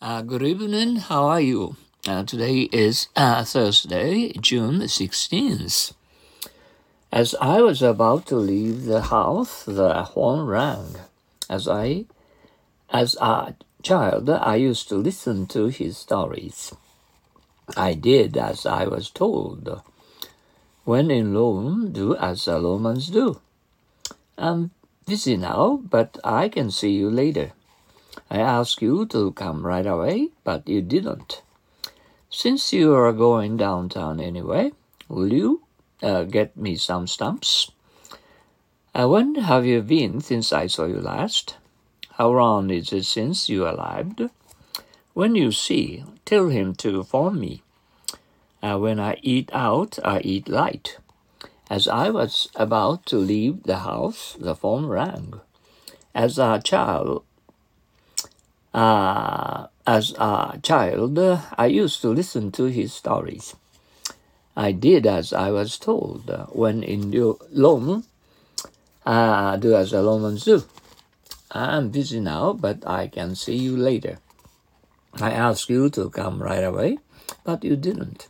Uh, good evening. How are you? Uh, today is uh, Thursday, June 16th. As I was about to leave the house, the horn rang. As I, as a child, I used to listen to his stories. I did as I was told. When in Rome, do as the Romans do. I'm busy now, but I can see you later. I asked you to come right away, but you didn't. Since you are going downtown anyway, will you uh, get me some stamps? Uh, when have you been since I saw you last? How long is it since you arrived? When you see, tell him to phone me. Uh, when I eat out, I eat light. As I was about to leave the house, the phone rang. As a child, uh, as a child, I used to listen to his stories. I did as I was told. When in Rome, uh, do as the Romans do. I'm busy now, but I can see you later. I asked you to come right away, but you didn't.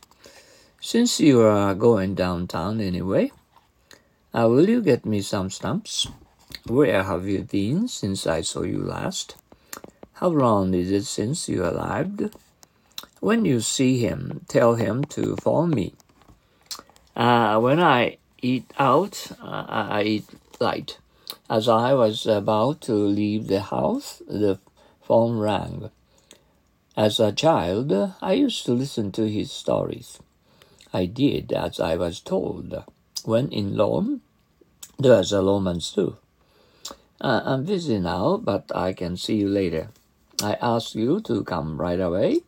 Since you are going downtown anyway, uh, will you get me some stamps? Where have you been since I saw you last? How long is it since you arrived? When you see him, tell him to phone me. Uh, when I eat out, uh, I eat light. As I was about to leave the house, the phone rang. As a child, I used to listen to his stories. I did as I was told. When in Rome, do as the Romans do. Uh, I'm busy now, but I can see you later. I asked you to come right away,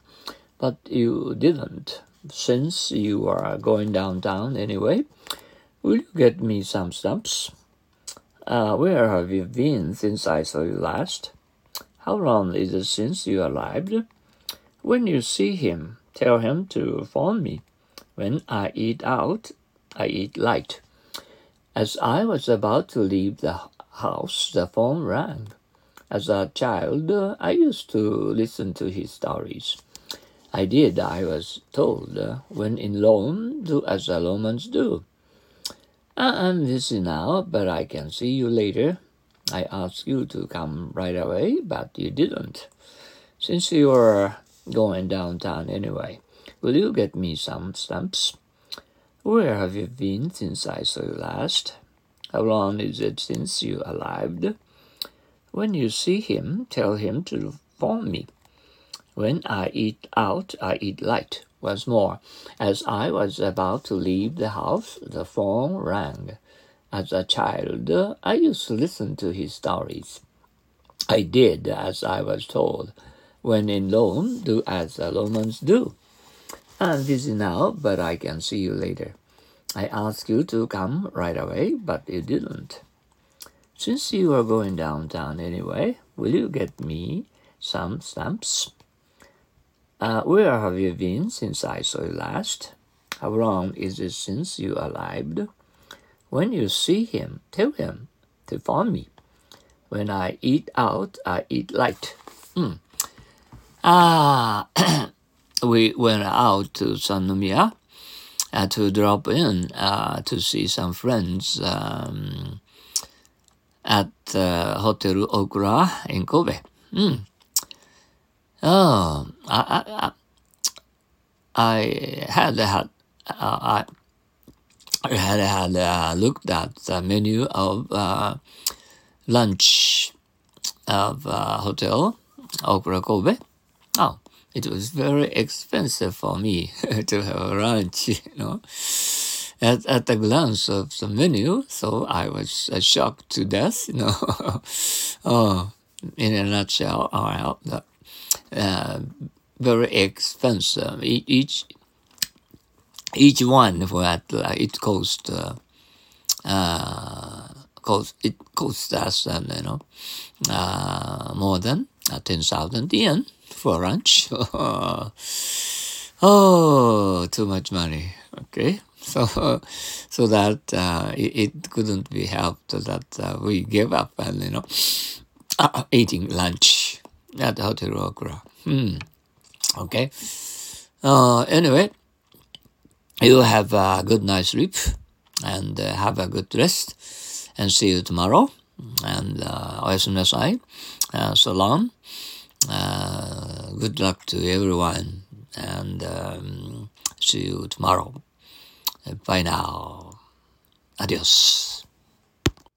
but you didn't. Since you are going downtown anyway, will you get me some stamps? Uh, where have you been since I saw you last? How long is it since you arrived? When you see him, tell him to phone me. When I eat out, I eat light. As I was about to leave the house, the phone rang. As a child, I used to listen to his stories. I did, I was told, when in Rome, do as the Romans do. I'm busy now, but I can see you later. I asked you to come right away, but you didn't. Since you're going downtown anyway, will you get me some stamps? Where have you been since I saw you last? How long is it since you arrived? When you see him, tell him to phone me. When I eat out, I eat light. Once more, as I was about to leave the house, the phone rang. As a child, I used to listen to his stories. I did as I was told. When in Rome, do as the Romans do. I'm busy now, but I can see you later. I asked you to come right away, but you didn't. Since you are going downtown anyway, will you get me some stamps? Uh, where have you been since I saw you last? How long is it since you arrived? When you see him, tell him to phone me. When I eat out, I eat light. Mm. Ah, we went out to Sannomiya uh, to drop in uh, to see some friends. Um, at uh, Hotel Okura in Kobe. Mm. Oh, I, I, I had had uh, I had had uh, looked at the menu of uh, lunch of uh, Hotel Okura Kobe. Oh, it was very expensive for me to have lunch, you know at, at a glance of the menu, so I was uh, shocked to death, you know. oh, in a nutshell, uh, uh, very expensive. Each each one what uh, it cost uh, uh, cost it cost us um, you know uh, more than uh, ten thousand yen for lunch. oh, too much money. Okay. So, so that uh, it, it, couldn't be helped that uh, we gave up and you know uh, eating lunch at the Hotel Okura. Hmm. Okay. Uh, anyway, you have a good night's sleep and uh, have a good rest and see you tomorrow. And uh. Uh, so long. Uh, good luck to everyone and um, see you tomorrow. Bye now. Adios.